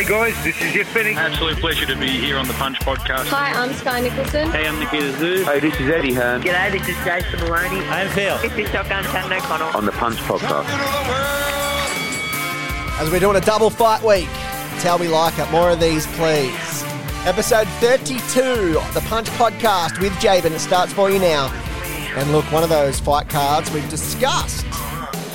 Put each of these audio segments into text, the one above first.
Hey guys, this is Jeff Fenech. Absolute pleasure to be here on the Punch Podcast. Hi, I'm Skye Nicolson. Hey, I'm Nikita Tszyu. Hey, this is Eddie Hearn G'day, this is Jason Moloney. I'm Phil. This is Shotgun Shannon O'Connell. on the Punch Podcast. As we're doing a double fight week. It's how we like it. More of these, please. Episode 32, of the Punch Podcast with Jaben. It starts for you now. And look, one of those fight cards we've discussed.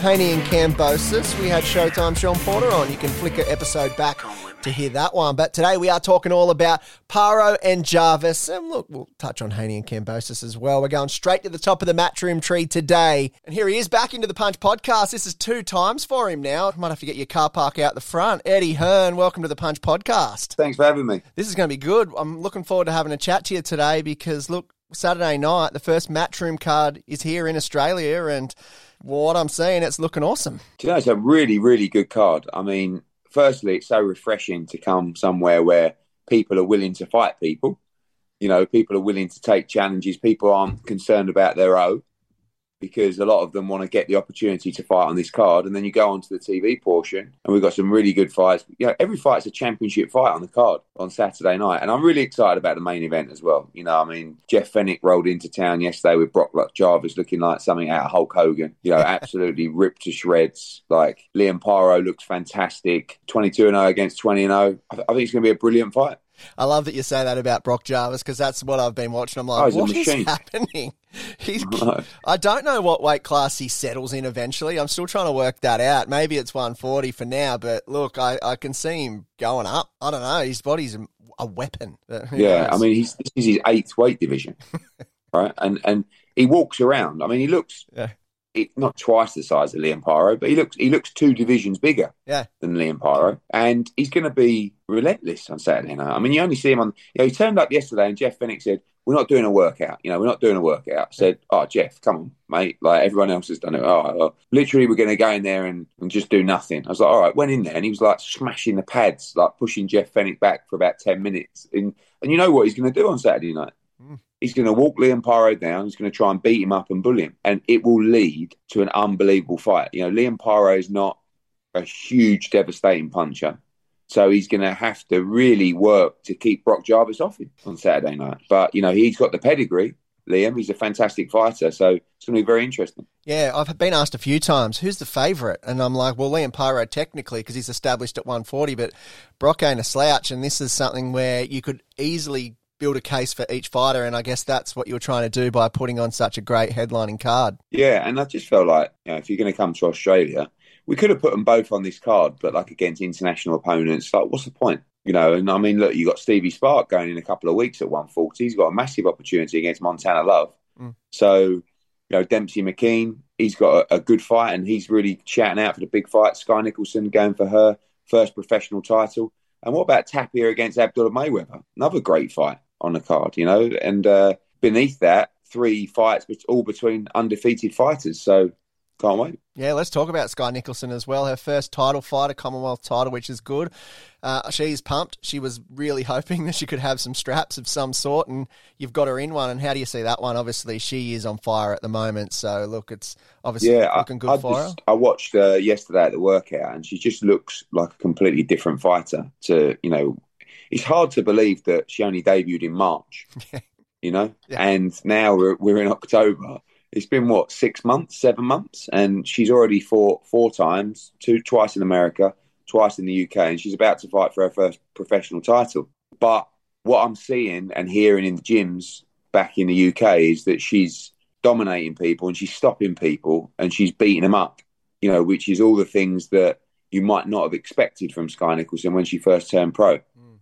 Haney and Kambosos. We had Showtime Sean Porter on. You can flick an episode back to hear that one. But today we are talking all about Paro and Jarvis. And look, we'll touch on Haney and Kambosos as well. We're going straight to the top of the matchroom tree today. And here he is back into the Punch podcast. This is two times for him now. Might have to get your car park out the front. Eddie Hearn, welcome to the Punch podcast. Thanks for having me. This is going to be good. I'm looking forward to having a chat to you today because look, Saturday night, the first matchroom card is here in Australia, and what I'm seeing, it's looking awesome. Do you know, it's a really, really good card. I mean, firstly, it's so refreshing to come somewhere where people are willing to fight people. You know, people are willing to take challenges. People aren't concerned about their own because a lot of them want to get the opportunity to fight on this card. And then you go on to the TV portion, and we've got some really good fights. You know, every fight's a championship fight on the card on Saturday night. And I'm really excited about the main event as well. You know, I mean, Jeff Fenech rolled into town yesterday with Brock Jarvis looking like something out of Hulk Hogan. You know, absolutely ripped to shreds. Like Liam Paro looks fantastic. 22 0 against 20 0. I think it's going to be a brilliant fight. I love that you say that about Brock Jarvis because that's what I've been watching. I'm like, Oh, what is happening? He's. I don't know what weight class he settles in eventually. I'm still trying to work that out. Maybe it's 140 for now, but look, I, I can see him going up. I don't know. His body's a, a weapon. Yeah? I mean, he's this is his eighth weight division, right? And and he walks around. I mean, he looks Yeah. Not twice the size of Liam Paro, but he looks he looks two divisions bigger Yeah. than Liam Paro, and he's going to be relentless on Saturday night. I mean, you only see him on. You know, he turned up yesterday, and Jeff Fenech said, "We're not doing a workout. You know, we're not doing a workout." Said, "Oh, Jeff, come on, mate. Like everyone else has done it. Oh, well, literally, we're going to go in there and, and just do nothing." I was like, "All right." Went in there, and he was like smashing the pads, like pushing Jeff Fenech back for about ten minutes. And and you know what he's going to do on Saturday night? He's going to walk Liam Paro down. He's going to try and beat him up and bully him, and it will lead to an unbelievable fight. You know, Liam Paro is not a huge, devastating puncher, so he's going to have to really work to keep Brock Jarvis off him on Saturday night. But you know, he's got the pedigree. Liam, he's a fantastic fighter, so it's going to be very interesting. Yeah, I've been asked a few times, who's the favourite? And I'm like, well, Liam Pyro technically, because he's established at 140, but Brock ain't a slouch. And this is something where you could easily build a case for each fighter. And I guess that's what you were trying to do by putting on such a great headlining card. Yeah, and I just felt like you know, if you're going to come to Australia, we could have put them both on this card, but like against international opponents, like what's the point? You know, and I mean, look, you got Stevie Spark going in a couple of weeks at 140. He's got a massive opportunity against Montana Love. Mm. So, you know, Dempsey McKean, he's got a, a good fight and he's really shouting out for the big fight. Skye Nicolson going for her first professional title. And what about Tapia against Abdullah Mayweather? Another great fight on the card, you know. And uh, beneath that, three fights, but all between undefeated fighters. So can't wait. Yeah, let's talk about Skye Nicolson as well. Her first title fight, a Commonwealth title, which is good. Uh, she's pumped. She was really hoping that she could have some straps of some sort, and you've got her in one. And how do you see that one? Obviously, she is on fire at the moment. So, look, it's obviously Yeah, I, looking good I, for just, I watched her yesterday at the workout, and she just looks like a completely different fighter. To you know, it's hard to believe that she only debuted in March. You know, Yeah. and now we're we're in October. It's been what six months, seven months, and she's already fought four times, two twice in America, twice in the UK, and she's about to fight for her first professional title. But what I'm seeing and hearing in the gyms back in the UK is that she's dominating people and she's stopping people and she's beating them up, you know, which is all the things that you might not have expected from Skye Nicolson when she first turned pro.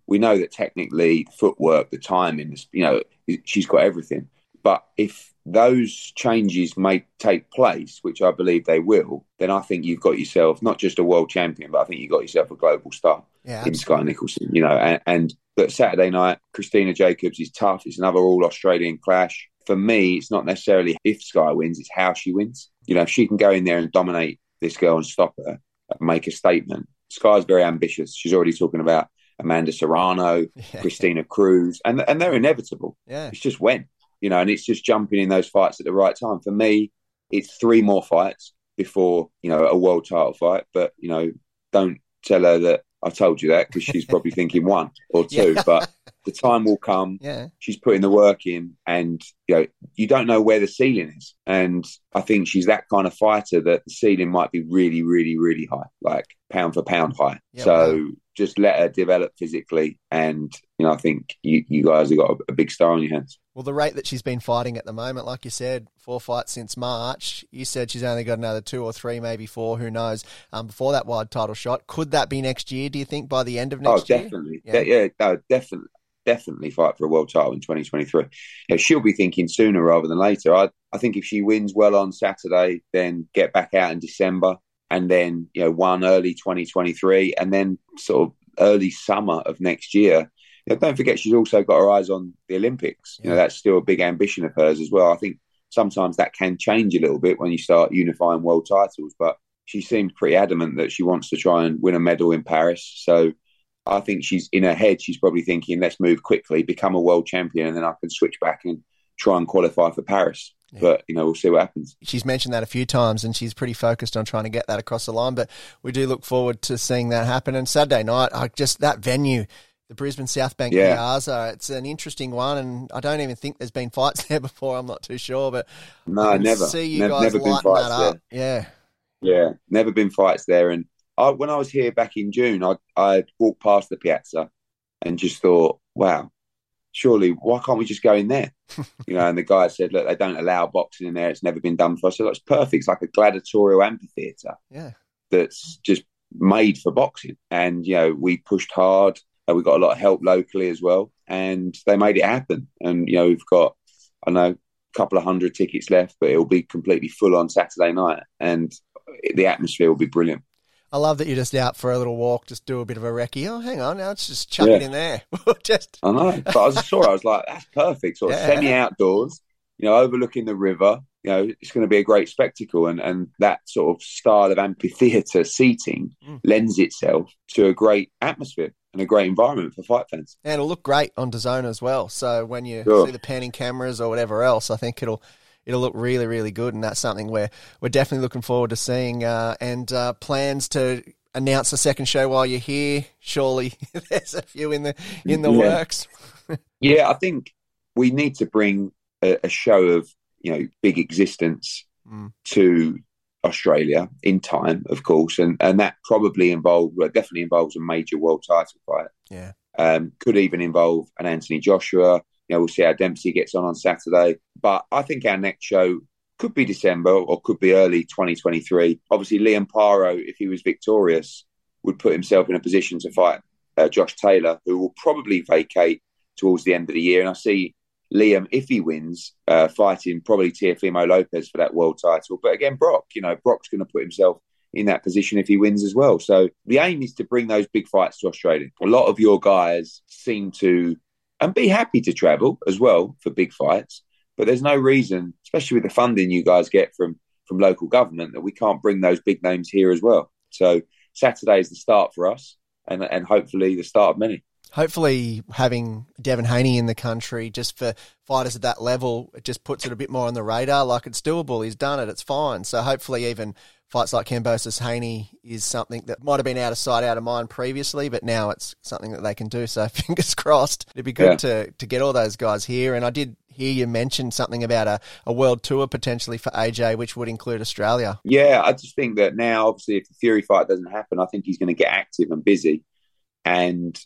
We know that technically, footwork, the timing, you know, she's got everything. But if those changes may take place, which I believe they will, then I think you've got yourself not just a world champion, but I think you've got yourself a global star Yeah, in Skye Nicolson. You know, and, and but Saturday night, Christina Jacobs is tough. It's another all Australian clash. For me, it's not necessarily if Skye wins; it's how she wins. You know, if she can go in there and dominate this girl and stop her, and make a statement. Skye's very ambitious. She's already talking about Amanda Serrano, Yeah. Christina Cruz, and and they're inevitable. Yeah. It's just when, you know, and it's just jumping in those fights at the right time. For me, it's three more fights before, you know, a world title fight. But, you know, don't tell her that I've told you that because she's probably thinking one or two. Yeah. But the time will come. Yeah. She's putting the work in, and you know you don't know where the ceiling is. And I think she's that kind of fighter that the ceiling might be really, really, really high, like pound for pound high. Yeah, so wow. just let her develop physically, and you know I think you, you guys have got a, a big star on your hands. Well, the rate that she's been fighting at the moment, like you said, four fights since March. You said she's only got another two or three, maybe four. Who knows? Um, before that wide title shot, could that be next year? Do you think by the end of next oh, year? definitely. Yeah. Yeah, yeah no, definitely. Definitely fight for a world title in 2023. You know, she'll be thinking sooner rather than later. I, I think if she wins well on Saturday, then get back out in December and then, you know, one early 2023 and then sort of early summer of next year. You know, don't forget she's also got her eyes on the Olympics. You know, that's still a big ambition of hers as well. I think sometimes that can change a little bit when you start unifying world titles, but she seems pretty adamant that she wants to try and win a medal in Paris. So I think she's in her head, she's probably thinking, let's move quickly, become a world champion, and then I can switch back and try and qualify for Paris. But, you know, we'll see what happens. She's mentioned that a few times, and she's pretty focused on trying to get that across the line. But we do look forward to seeing that happen. And Saturday night, I just that venue, the Brisbane South Bank Yeah. Piazza, it's an interesting one, and I don't even think there's been fights there before. I'm not too sure, but No, never. See you guys never been fights that there. up. Yeah. Yeah, never been fights there. And I, when I was here back in June, I I walked past the piazza and just thought, wow, surely why can't we just go in there? you know, and the guy said, look, they don't allow boxing in there. It's never been done for us. So that's perfect. It's like a gladiatorial amphitheatre Yeah. that's just made for boxing. And you know, we pushed hard. We got a lot of help locally as well, and they made it happen. And you know, we've got I know a couple of hundred tickets left, but it'll be completely full on Saturday night, and the atmosphere will be brilliant. I love that you're just out for a little walk, just do a bit of a recce. Oh, hang on, now let's just chuck Yeah. it in there. just I know, but I was it, I was like, that's perfect. Sort of Yeah. semi outdoors, you know, overlooking the river. You know, it's going to be a great spectacle, and and that sort of style of amphitheatre seating Mm. lends itself to a great atmosphere and a great environment for fight fans. and it'll look great on DAZN as well. So when you Sure. see the panning cameras or whatever else, I think it'll it'll look really really good, and that's something where we're definitely looking forward to seeing. Uh, and uh, plans to announce a second show while you're here. Surely there's a few in the in the Yeah. works. Yeah, I think we need to bring a, a show of you know big existence Mm. to Australia in time, of course, and and that probably involved, well, definitely involves a major world title fight. Yeah. Um, could even involve an Anthony Joshua. Know, we'll see how Dempsey gets on on Saturday. But I think our next show could be December or could be early 2023. Obviously, Liam Paro, if he was victorious, would put himself in a position to fight uh, Josh Taylor, who will probably vacate towards the end of the year. And I see Liam, if he wins, uh, fighting probably Teofimo Lopez for that world title. But again, Brock, you know, Brock's going to put himself in that position if he wins as well. So the aim is to bring those big fights to Australia. A lot of your guys seem to, and be happy to travel as well for big fights. But there's no reason, especially with the funding you guys get from from local government, that we can't bring those big names here as well. So Saturday is the start for us, and and hopefully the start of many. Hopefully, having Devin Haney in the country just for fighters at that level, it just puts it a bit more on the radar. Like it's doable. He's done it. It's fine. So hopefully, even fights like Kambosos Haney is something that might have been out of sight, out of mind previously, but now it's something that they can do. So fingers crossed. It'd be good to to get all those guys here. And I did hear you mention something about a, a world tour potentially for AJ, which would include Australia. Yeah, I just think that now, obviously, if the Fury fight doesn't happen, I think he's going to get active and busy. And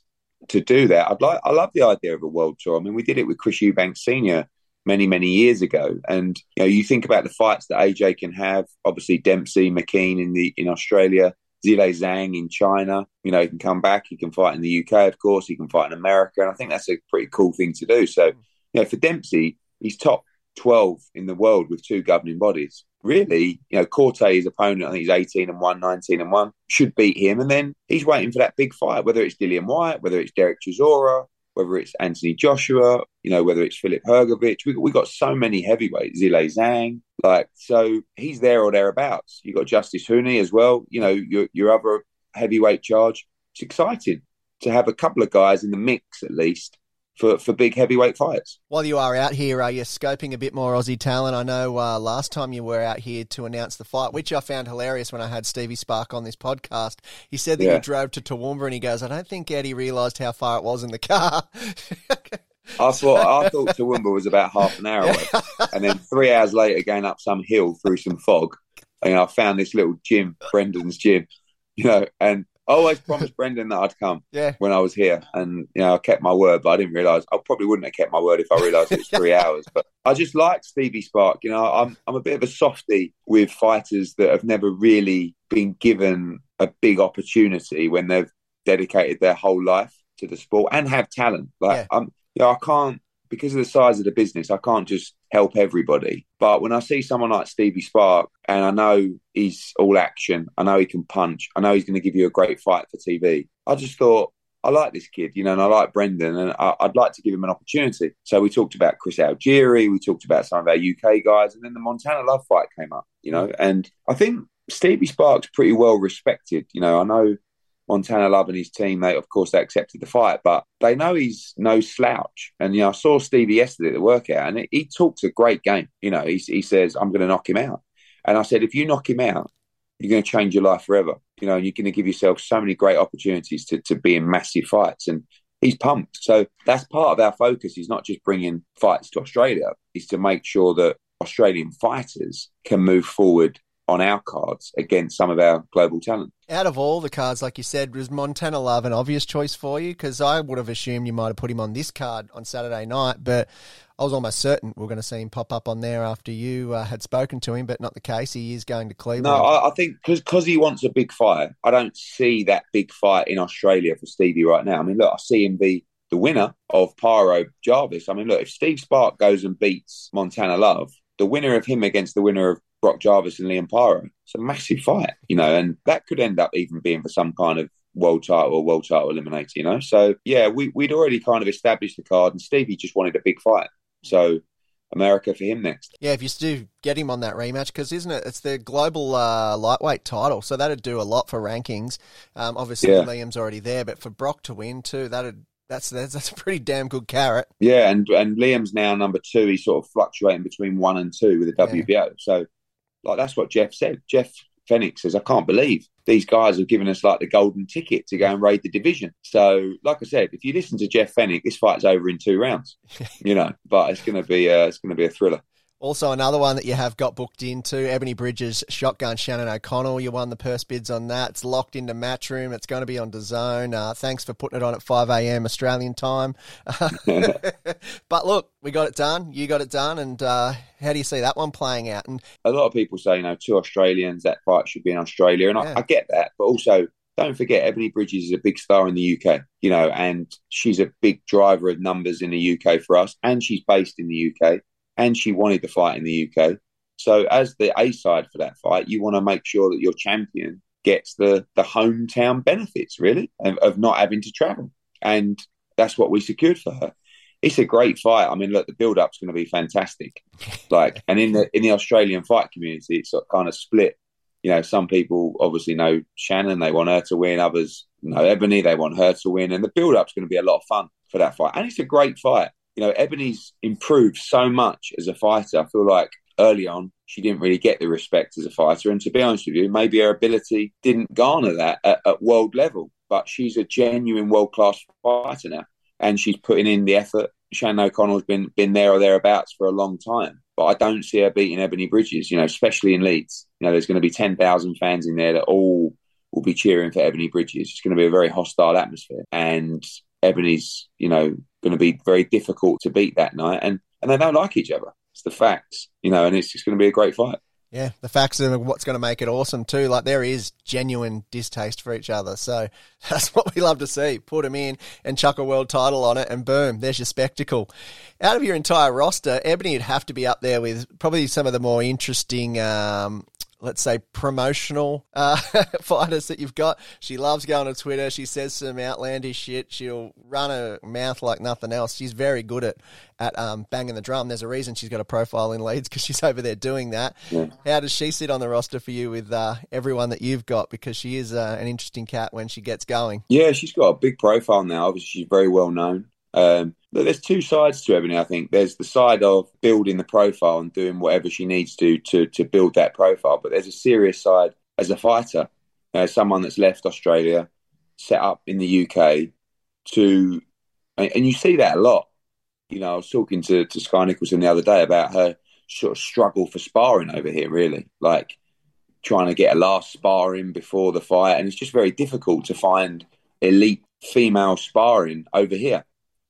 to do that, I'd like, I love the idea of a world tour. I mean, we did it with Chris Eubanks Senior many, many years ago. And you know, you think about the fights that AJ can have. Obviously, Dempsey, McKean in the in Australia, Zhilei Zhang in China. You know, he can come back. He can fight in the UK, of course. He can fight in America, and I think that's a pretty cool thing to do. So, you know, for Dempsey, he's top 12 in the world with two governing bodies. Really, you know, Corte's opponent, I think he's 18 and 1, 19 and 1, should beat him. And then he's waiting for that big fight, whether it's Dillian Whyte, whether it's Derek Chisora, whether it's Anthony Joshua, you know, whether it's Filip Hrgović. We, we got so many heavyweights, Zhilei Zhang. Like, so he's there or thereabouts. You got Justice Huni as well, you know, your, your other heavyweight charge. It's exciting to have a couple of guys in the mix at least for, for big heavyweight fights. While you are out here, are you scoping a bit more Aussie talent? I know uh, last time you were out here to announce the fight, which I found hilarious when I had Stevie Spark on this podcast. He said that Yeah. you drove to Toowoomba and he goes, I don't think Eddie realised how far it was in the car. I thought I thought Toowoomba was about half an hour away, and then three hours later, going up some hill through some fog, and I found this little gym, Brendan's gym, you know, and I always promised Brendan that I'd come yeah. when I was here, and you know, I kept my word, but I didn't realise I probably wouldn't have kept my word if I realised it was three hours. But I just like Stevie Spark, you know, I'm I'm a bit of a softie with fighters that have never really been given a big opportunity when they've dedicated their whole life to the sport and have talent. Like Yeah. I'm, you know, I can't because of the size of the business, I can't just help everybody. But when I see someone like Stevie Spark, and I know he's all action, I know he can punch, I know he's going to give you a great fight for TV. I just thought. I like this kid, you know, and I like Brendan, and I, I'd like to give him an opportunity. So we talked about Chris Algieri, we talked about some of our UK guys, and then the Montana Love fight came up, you know, and I think Stevie Spark's pretty well respected. You know, I know Montana Love and his team, they of course they accepted the fight, but they know he's no slouch. And you know, I saw Stevie yesterday at the workout, and he talks a great game. You know, he, he says, "I'm going to knock him out," and I said, "If you knock him out, you're going to change your life forever. You know, and you're going to give yourself so many great opportunities to to be in massive fights." And he's pumped. So that's part of our focus. He's not just bringing fights to Australia; is to make sure that Australian fighters can move forward on our cards against some of our global talent. Out of all the cards, like you said, was Montana Love an obvious choice for you? Because I would have assumed you might have put him on this card on Saturday night, but I was almost certain we are going to see him pop up on there after you uh, had spoken to him, but not the case. He is going to Cleveland. No, I, I think because he wants a big fight, I don't see that big fight in Australia for Stevie right now. I mean, look, I see him be the winner of Paro Jarvis. I mean, look, if Steve Spark goes and beats Montana Love, the winner of him against the winner of Brock Jarvis and Liam Paro, it's a massive fight, you know, and that could end up even being for some kind of world title or world title eliminator, you know. So yeah, we, we'd already kind of established the card, and Stevie just wanted a big fight. So America for him next. Yeah, if you do get him on that rematch, because isn't it? It's the global uh, lightweight title, so that'd do a lot for rankings. Um, obviously, Yeah. Liam's already there, but for Brock to win too, that'd that's that's, that's a pretty damn good carrot. Yeah, and and Liam's now number two. He's sort of fluctuating between one and two with the WBO. So, like that's what Jeff said. Jeff Fenech says, "I can't believe these guys have given us like the golden ticket to go and raid the division." So, like I said, if you listen to Jeff Fenech, this fight's over in two rounds. you know, but it's going to be uh, it's going to be a thriller. Also, another one that you have got booked into Ebanie Bridges shotgun Shannon O'Connell. You won the purse bids on that. It's locked into Matchroom. It's going to be on DAZN. Uh, thanks for putting it on at 5 a.m. Australian time. but look, we got it done. You got it done. And uh, how do you see that one playing out? And a lot of people say, you know, two Australians, that fight should be in Australia. And Yeah. I, I get that. But also, don't forget, Ebanie Bridges is a big star in the UK, you know, and she's a big driver of numbers in the UK for us. And she's based in the UK and she wanted the fight in the UK. So, as the A side for that fight, you want to make sure that your champion gets the, the hometown benefits, really, of, of not having to travel. And that's what we secured for her. It's a great fight. I mean, look, the build up's going to be fantastic. Like, and in the in the Australian fight community, it's kind of split. You know, some people obviously know Shannon; they want her to win. Others know Ebanie; they want her to win. And the build up's going to be a lot of fun for that fight. And it's a great fight. You know, Ebanie's improved so much as a fighter. I feel like early on she didn't really get the respect as a fighter. And to be honest with you, maybe her ability didn't garner that at, at world level. But she's a genuine world class fighter now, and she's putting in the effort. Shannon O'Connell's been been there or thereabouts for a long time, but I don't see her beating Ebanie Bridges. You know, especially in Leeds. You know, there's going to be ten thousand fans in there that all will be cheering for Ebanie Bridges. It's going to be a very hostile atmosphere, and Ebanie's you know going to be very difficult to beat that night, and and they don't like each other. It's the facts, you know, and it's just going to be a great fight. yeah, the facts are what's going to make it awesome too. Like there is genuine distaste for each other. So that's what we love to see. Put them in and chuck a world title on it, and boom, there's your spectacle. Out of your entire roster, Ebanie would have to be up there with probably some of the more interesting. Um, Let's say promotional uh, fighters that you've got. She loves going to Twitter. She says some outlandish shit. She'll run her mouth like nothing else. She's very good at at um, banging the drum. There's a reason she's got a profile in Leeds because she's over there doing that. Yeah. How does she sit on the roster for you with uh, everyone that you've got? Because she is uh, an interesting cat when she gets going. Yeah, she's got a big profile now. Obviously, she's very well known. Um, But there's two sides to Ebanie. I think there's the side of building the profile and doing whatever she needs to to to build that profile. But there's a serious side as a fighter, uh, someone that's left Australia, set up in the UK to, and, and you see that a lot. You know, I was talking to to Skye Nicolson the other day about her sort of struggle for sparring over here. Really, like trying to get a last sparring before the fight, and it's just very difficult to find elite female sparring over here.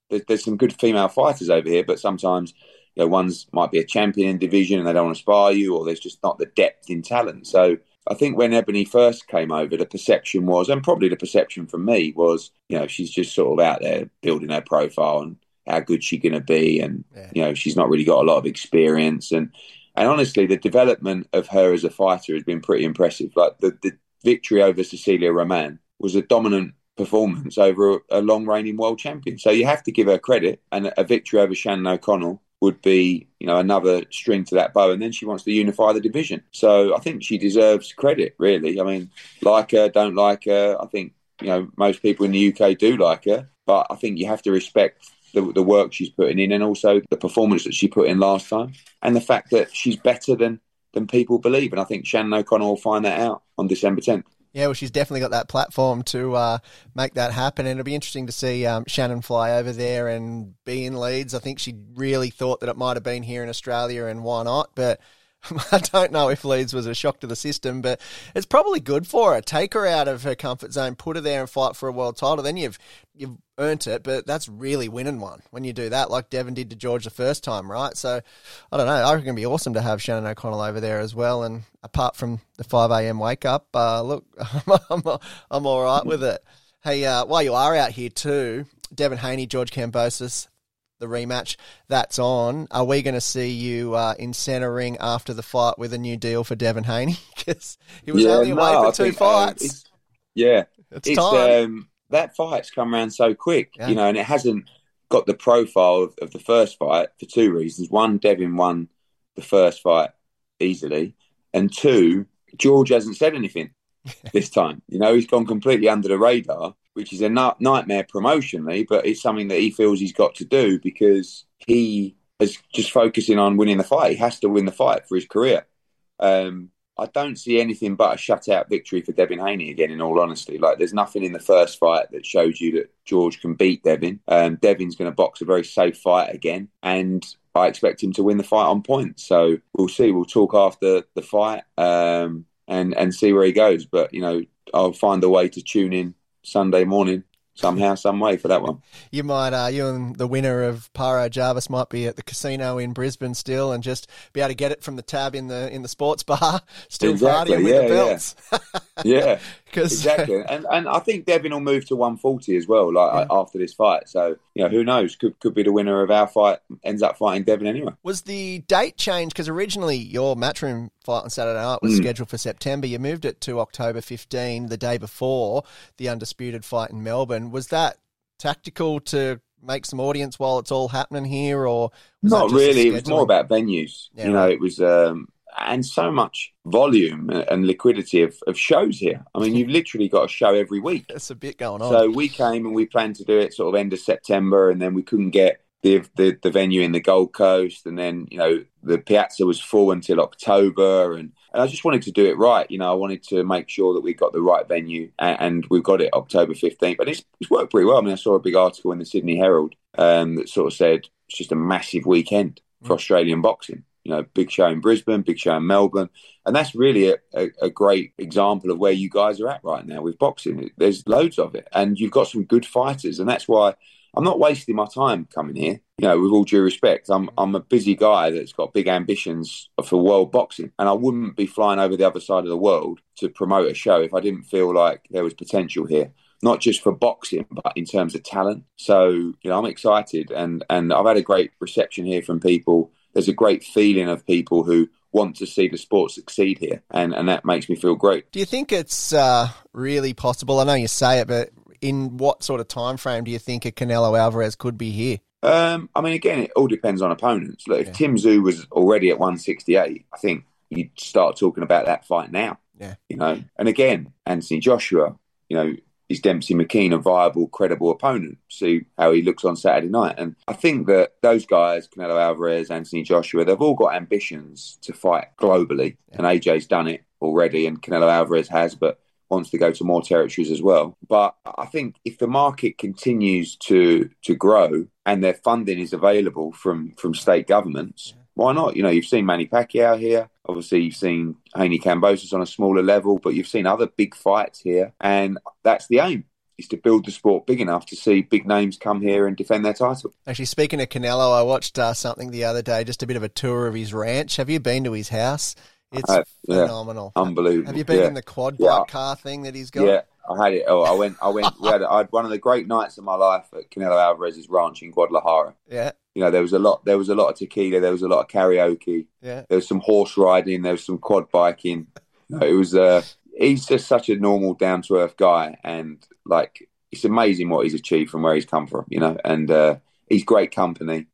There's, there's some good female fighters over here, but sometimes you know ones might be a champion in division and they don't want to spar you, or there's just not the depth in talent. So I think when Ebanie first came over, the perception was, and probably the perception from me was, you know, she's just sort of out there building her profile and how good she's going to be, and Yeah. you know, she's not really got a lot of experience, and and honestly, the development of her as a fighter has been pretty impressive. Like the, the victory over Cecilia Roman was a dominant performance over a, long reigning world champion. So you have to give her credit, and a victory over Shannon O'Connell would be, you know, another string to that bow. And then she wants to unify the division. So I think she deserves credit, really. I mean, like her, don't like her. I think, you know, most people in the UK do like her, but I think you have to respect the, the work she's putting in and also the performance that she put in last time and the fact that she's better than than people believe. And I think Shannon O'Connell will find that out on December 10th. Yeah, well, she's definitely got that platform to uh, make that happen, and it'll be interesting to see um, Shannon fly over there and be in Leeds. I think she really thought that it might have been here in Australia, and why not? But I don't know if Leeds was a shock to the system, but it's probably good for her. Take her out of her comfort zone, put her there and fight for a world title. Then you've you've earned it, but that's really winning one when you do that, like Devin did to George the first time, right? So I don't know. I reckon it'd be awesome to have Shannon O'Connell over there as well. And apart from the five a.m. wake up, uh, look, I'm, I'm, I'm all right with it. Hey, uh, while you are out here too, Devin Haney, George Kambosos, the rematch that's on. Are we going to see you uh, in centre ring after the fight with a new deal for Devin Haney? Because he was only away no, for two think, um, fights. it's- yeah, it's, it's time. um, that fight's come around so quick, Yeah. you know, and it hasn't got the profile of, of the first fight for two reasons. One, Devin won the first fight easily, and two, George hasn't said anything this time. You know, he's gone completely under the radar, which is a nightmare promotionally, but it's something that he feels he's got to do because he is just focusing on winning the fight. He has to win the fight for his career. Um, I don't see anything but a shutout victory for Devin Haney again. In all honesty, like there's nothing in the first fight that shows you that George can beat Devin. Um, Devin's going to box a very safe fight again, and I expect him to win the fight on points. So we'll see. We'll talk after the fight um, and and see where he goes. But you know, I'll find a way to tune in Sunday morning somehow, some way for that one. you might, uh, you and the winner of Paro Jarvis might be at the casino in Brisbane still, and just be able to get it from the tab in the in the sports bar, still Exactly, partying with yeah, the belts. Yeah. Yeah, because exactly, and and I think Devin will move to 140 as well, like after this fight. So you know, who knows? Could could be the winner of our fight ends up fighting Devin anyway. Was the date changed? Because originally your matchroom fight on Saturday night was Mm. scheduled for September. You moved it to October 15, the day before the undisputed fight in Melbourne. Was that tactical to make some audience while it's all happening here, or was Not really. It was more about venues. Yeah, you know, right. it was um, and so much volume and liquidity of, of shows here. I mean, you've literally got a show every week. There's a bit going on. So we came and we planned to do it sort of end of September, and then we couldn't get the the, the venue in the Gold Coast, and then you know the Piazza was full until October, and, and I just wanted to do it right. You know, I wanted to make sure that we got the right venue, and, and we've got it October fifteenth. But it's, it's worked pretty well. I mean, I saw a big article in the Sydney Herald um, that sort of said it's just a massive weekend for Australian boxing. You know, big show in Brisbane, big show in Melbourne, and that's really a, a, a great example of where you guys are at right now with boxing. There's loads of it, and you've got some good fighters, and that's why I'm not wasting my time coming here. You know, with all due respect, I'm I'm a busy guy that's got big ambitions for world boxing, and I wouldn't be flying over the other side of the world to promote a show if I didn't feel like there was potential here. Not just for boxing, but in terms of talent. So, you know, I'm excited and, and I've had a great reception here from people. There's a great feeling of people who want to see the sport succeed here. And, and that makes me feel great. Do you think it's uh, really possible? I know you say it, but in what sort of time frame do you think a Canelo Alvarez could be here? Um, I mean, again, it all depends on opponents. Look, if Yeah. Tim Tszyu was already at 168, I think you'd start talking about that fight now. Yeah. You know, and again, Anthony Joshua, you know, is Dempsey McKean a viable, credible opponent? See how he looks on Saturday night. And I think that those guys, Canelo Alvarez, Anthony Joshua, they've all got ambitions to fight globally. And AJ's done it already, and Canelo Alvarez has, but wants to go to more territories as well. But I think if the market continues to to grow and their funding is available from from state governments, why not? You know, you've seen Manny Pacquiao here. Obviously, you've seen Haney Kambosos on a smaller level, but you've seen other big fights here, and that's the aim. Is to build the sport big enough to see big names come here and defend their title. Actually, speaking of Canelo, I watched uh, something the other day, just a bit of a tour of his ranch. Have you been to his house? It's Uh, yeah. phenomenal. Unbelievable. Have you been Yeah. in the quad Yeah. bike car thing that he's got? Yeah, I had it. Oh, I went. I went. We had, I had one of the great nights of my life at Canelo Alvarez's ranch in Guadalajara. Yeah, You know, there was a lot. There was a lot of tequila. There was a lot of karaoke. yeah. There was some horse riding. There was some quad biking. You know, it was. Uh, he's just such a normal, down to earth guy, and like it's amazing what he's achieved from where he's come from. You know, and uh, he's great company.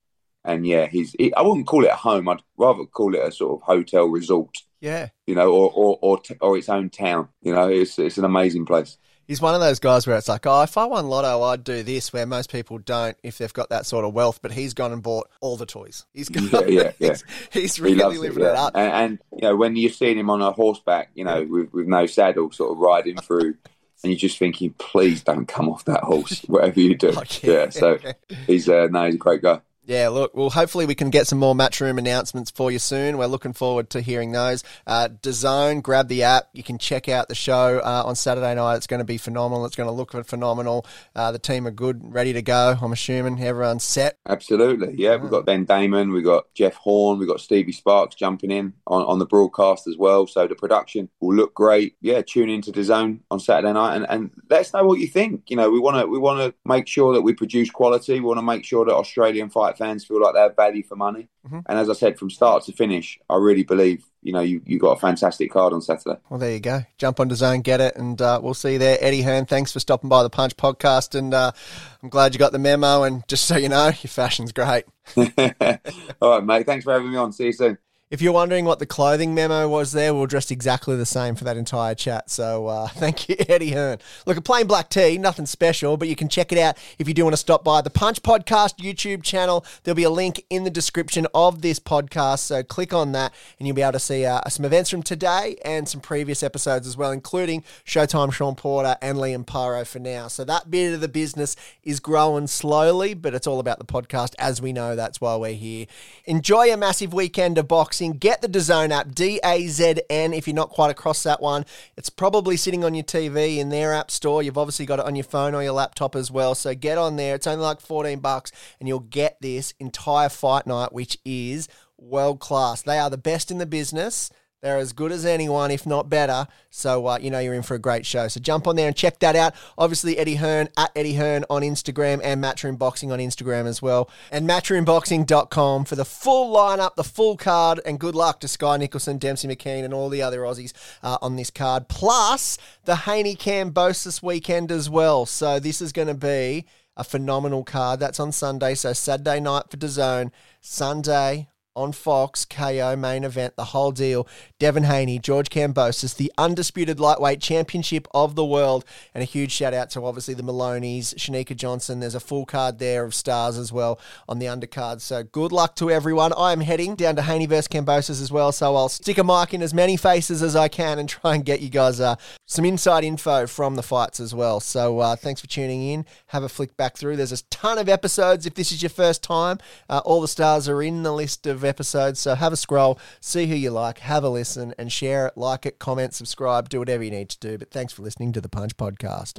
And yeah, he's. He, I wouldn't call it a home. I'd rather call it a sort of hotel resort. Yeah. You know, or or or, t- or its own town. You know, it's it's an amazing place. He's one of those guys where it's like, oh, if I won lotto, I'd do this, where most people don't if they've got that sort of wealth. But he's gone and bought all the toys. He's gone, Yeah, yeah, yeah. he's, he's he really loves living it, it, up. And, and you know, when you're seeing him on a horseback, you know, with, with no saddle, sort of riding through, and you're just thinking, please don't come off that horse, whatever you do. Oh, yeah. yeah. So he's uh, no, he's a great guy. Yeah, look, well, hopefully we can get some more Matchroom announcements for you soon. We're looking forward to hearing those. Uh, DAZN, grab the app. You can check out the show uh, on Saturday night. It's going to be phenomenal. It's going to look phenomenal. Uh, the team are good, ready to go. I'm assuming everyone's set. Absolutely, yeah. We've got Ben Damon, we've got Jeff Horn, we've got Stevie Sparks jumping in on, on the broadcast as well. So the production will look great. Yeah, tune into the zone on Saturday night and, and let us know what you think. You know, we want to we want to make sure that we produce quality. We want to make sure that Australian fans feel like they have value for money. Mhm. And as I said, from start to finish, I really believe you know you you got a fantastic card on Saturday. Well, there you go. Jump on DAZN, get it, and uh, we'll see you there. Eddie Hearn, thanks for stopping by the Punch podcast, and uh, I'm glad you got the memo. And just so you know, your fashion's great. All right, mate. Thanks for having me on. See you soon. If you're wondering what the clothing memo was there, we are dressed exactly the same for that entire chat. So uh, thank you, Eddie Hearn. Look, a plain black tee, nothing special, but you can check it out if you do want to stop by the Punch Podcast YouTube channel. There'll be a link in the description of this podcast. So click on that and you'll be able to see uh, some events from today and some previous episodes as well, including Showtime Sean Porter and Liam Paro for now. So that bit of the business is growing slowly, but it's all about the podcast. As we know, that's why we're here. Enjoy a massive weekend of boxing. Get the DAZN app, D A Z N, if you're not quite across that one. It's probably sitting on your TV in their app store. You've obviously got it on your phone or your laptop as well. So get on there. It's only like 14 bucks and you'll get this entire fight night, which is world class. They are the best in the business. They're as good as anyone, if not better. So, uh, you know, you're in for a great show. So jump on there and check that out. Obviously, Eddie Hearn at Eddie Hearn on Instagram and Matchroom Boxing on Instagram as well. And matchroomboxing.com for the full lineup, the full card. And good luck to Skye Nicolson, Dempsey McKean, and all the other Aussies uh, on this card. Plus the Haney Kambosos weekend as well. So this is going to be a phenomenal card. That's on Sunday. So Saturday night for DAZN, Sunday on Fox, KO main event, the whole deal. Devin Haney, George Kambosos, the undisputed lightweight championship of the world. And a huge shout out to obviously the Moloney's, Shanika Johnson. There's a full card there of stars as well on the undercard. So good luck to everyone. I am heading down to Haney versus Kambosos as well. So I'll stick a mic in as many faces as I can and try and get you guys uh, some inside info from the fights as well. So uh, thanks for tuning in. Have a flick back through. There's a ton of episodes if this is your first time. Uh, all the stars are in the list of episodes. So have a scroll, see who you like, have a listen, and share it, like it, comment, subscribe, do whatever you need to do. But thanks for listening to the Punch Podcast.